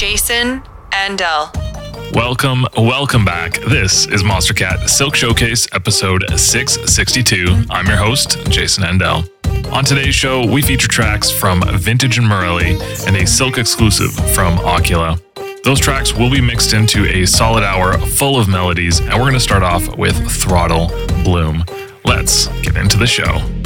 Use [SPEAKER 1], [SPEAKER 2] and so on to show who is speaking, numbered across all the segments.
[SPEAKER 1] Jayeson Andel.
[SPEAKER 2] Welcome, welcome back. This is Monstercat Silk Showcase episode 662. I'm your host, Jayeson Andel. On today's show, we feature tracks from Vintage and Morelli and a Silk exclusive from Ocula. Those tracks will be mixed into a solid hour full of melodies, and we're going to start off with Throttle Bloom. Let's get into the show.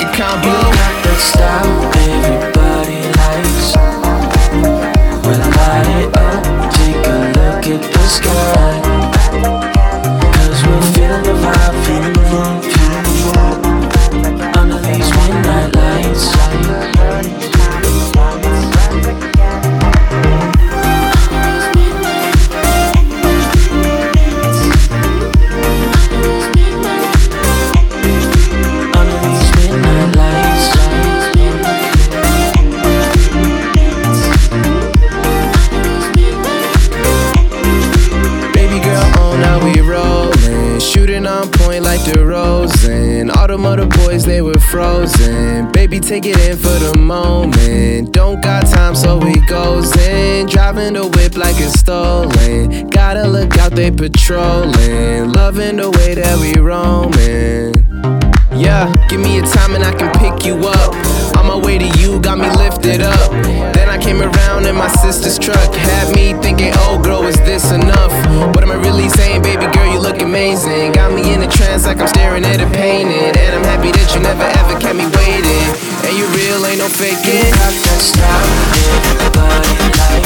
[SPEAKER 3] can count you.
[SPEAKER 4] Got
[SPEAKER 5] that style. take
[SPEAKER 4] it in for the moment. Don't got time, so we goes in. Driving the whip like it's stolen. Gotta look out, they patrolling. Loving the way that we roaming. Yeah, give me a time and I can pick you up. On my way to you, got me lifted up. Then I came around in my sister's truck. Had me thinking, oh girl, is this enough? What am I really saying, baby girl? You look amazing. Got me in a trance like I'm staring at a painting. And I'm happy that you never get
[SPEAKER 5] got that style in like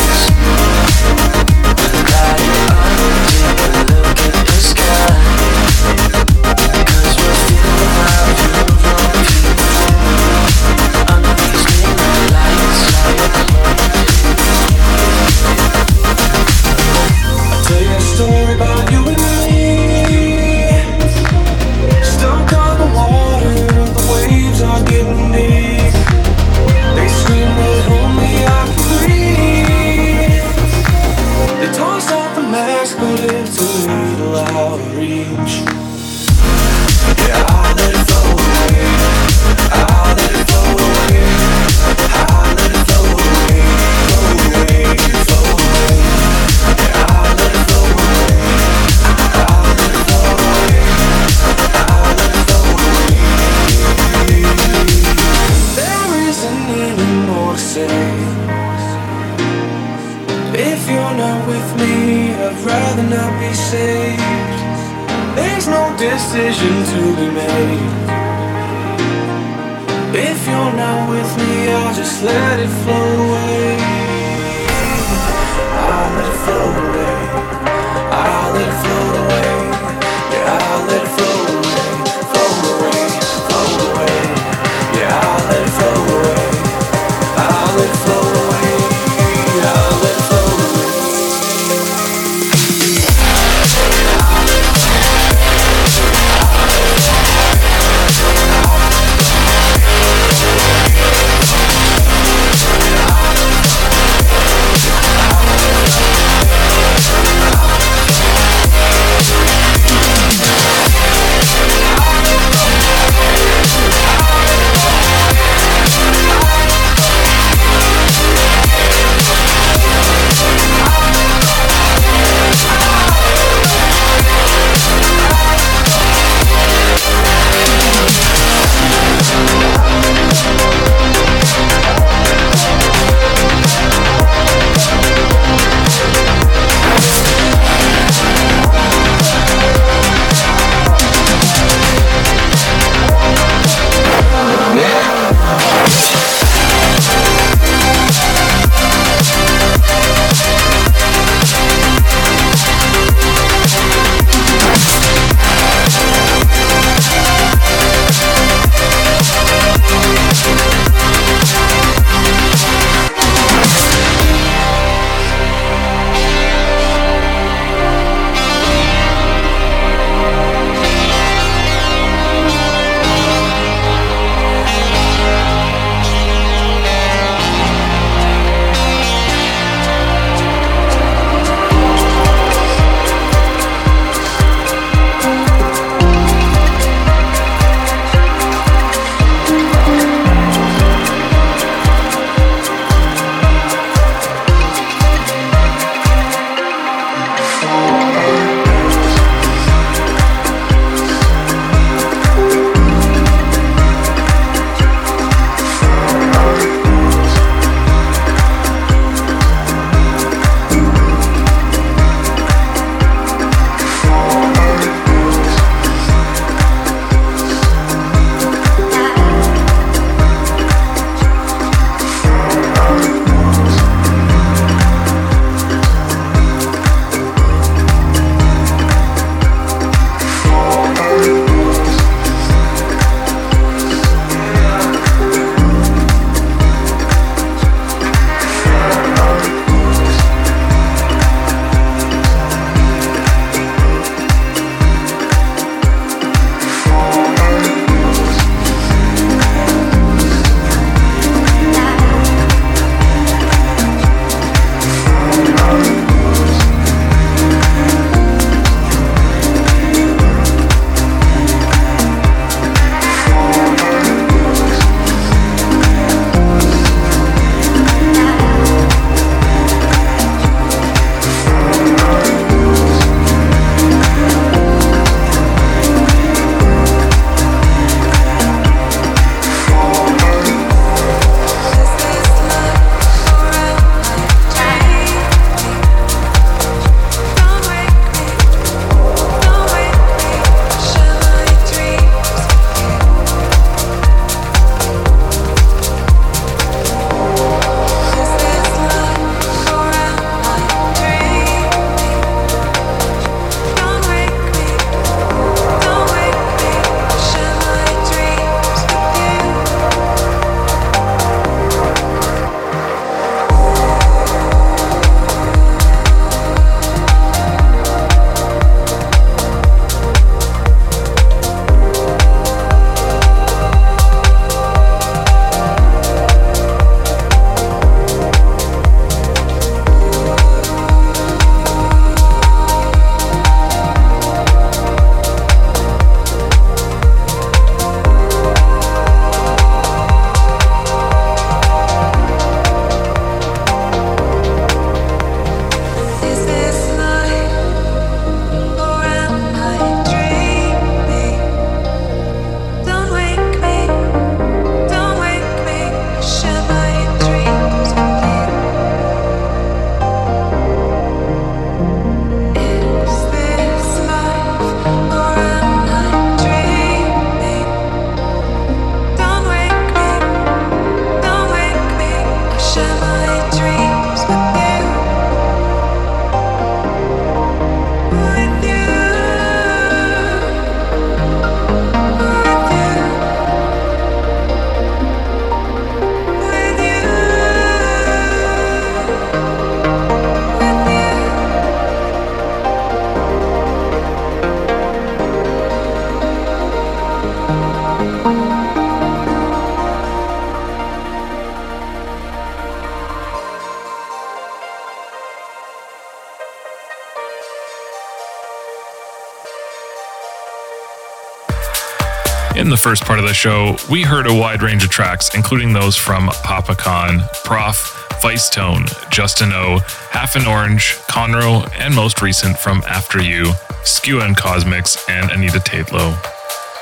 [SPEAKER 5] the
[SPEAKER 6] first part of the show, we heard a wide range of tracks, including those from Papa Khan, PROFF, Vice Tone, Justin O, Half an Orange, Conro, and most recent from After You, Skua and Cosmaks, and Anita Tatlow.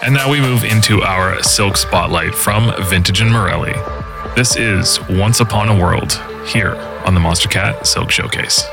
[SPEAKER 6] And now we move into our Silk Spotlight from Vintage and Morelli. This is Once Upon a World, here on the Monstercat Silk Showcase.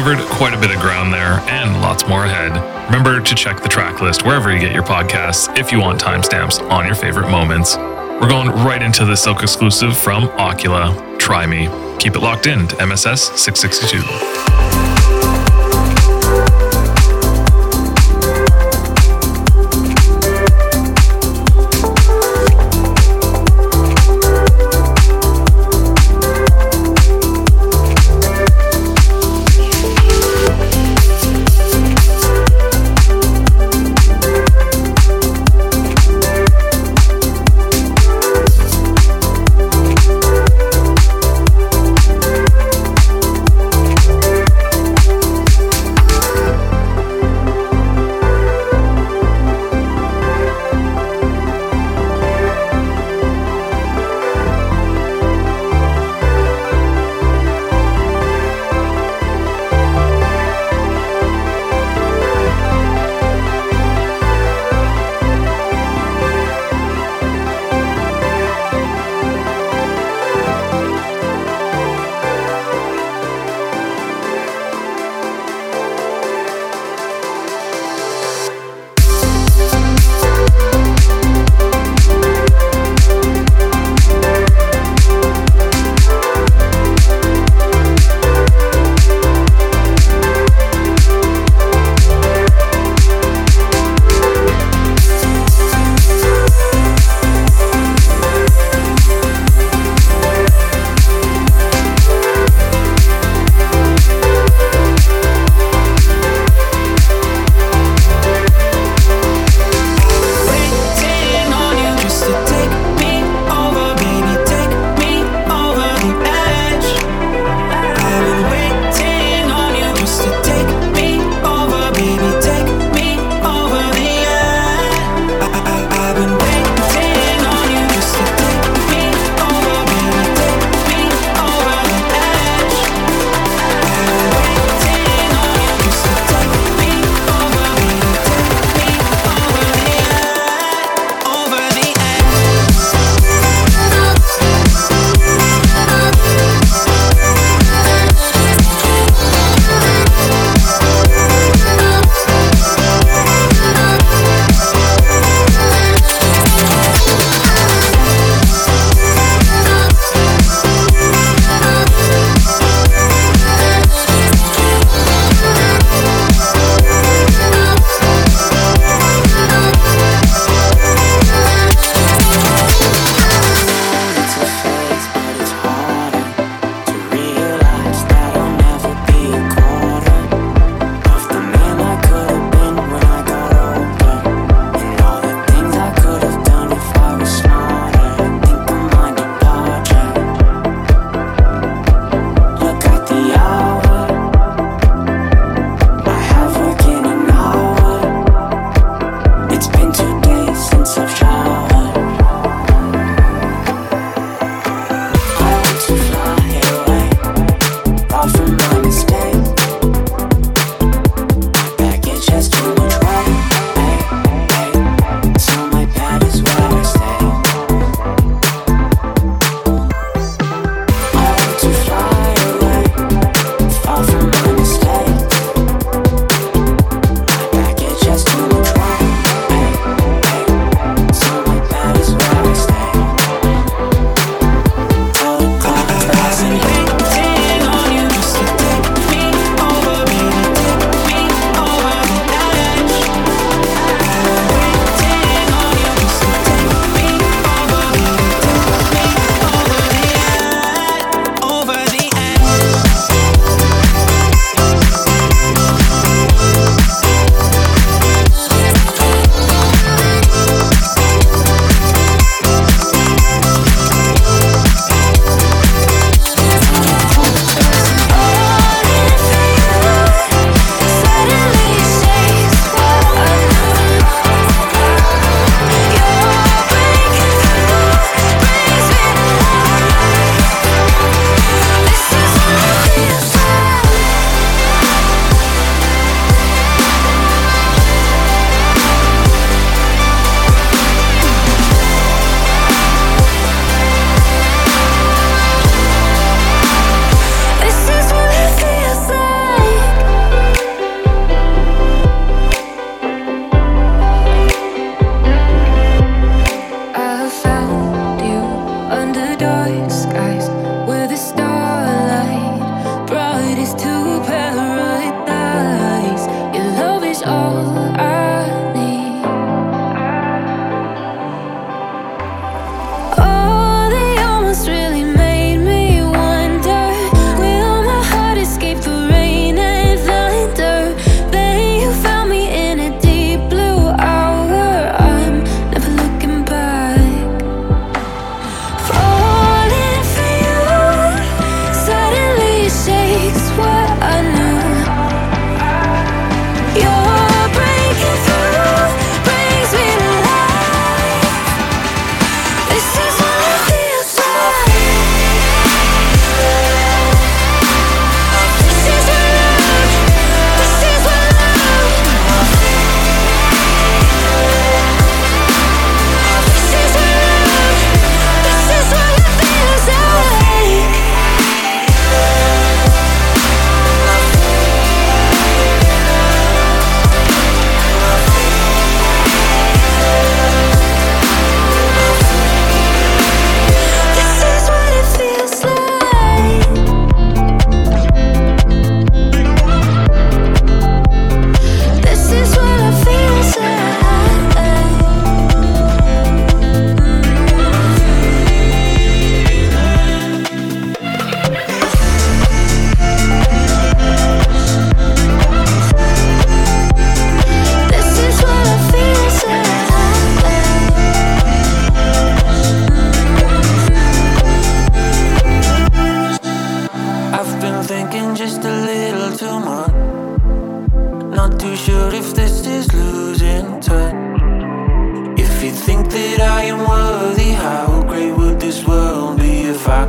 [SPEAKER 6] Covered quite a bit of ground there and lots more ahead. Remember to check the track list wherever you get your podcasts if you want timestamps on your favorite moments. We're going right into the Silk exclusive from Ocula, Try Me. Keep it locked in to MSS 662.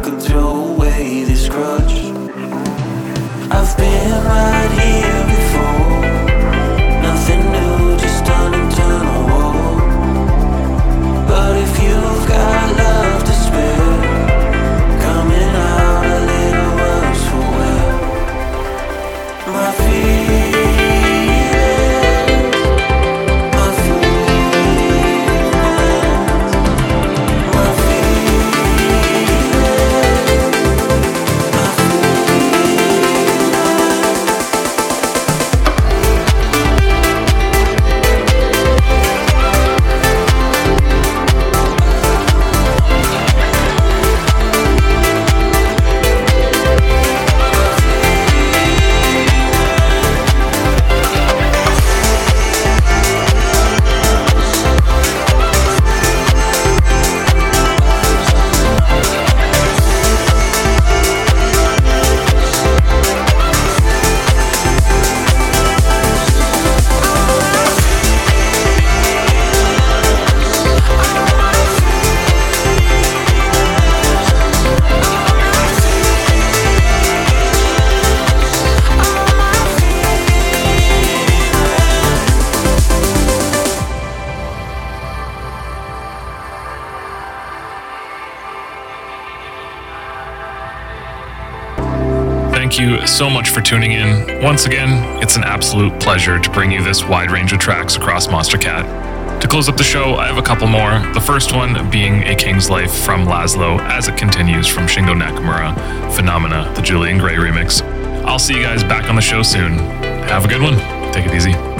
[SPEAKER 7] could
[SPEAKER 6] throw away this grudge. I've been right. For tuning in. Once again, it's an absolute pleasure to bring you this wide range of tracks across Monstercat. To close up the show, I have a couple more. The first one being A King's Life from Laszlo as it continues from Shingo Nakamura, Phenomena, the Julian Gray remix. I'll see you guys back on the show soon. Have a good one. Take it easy.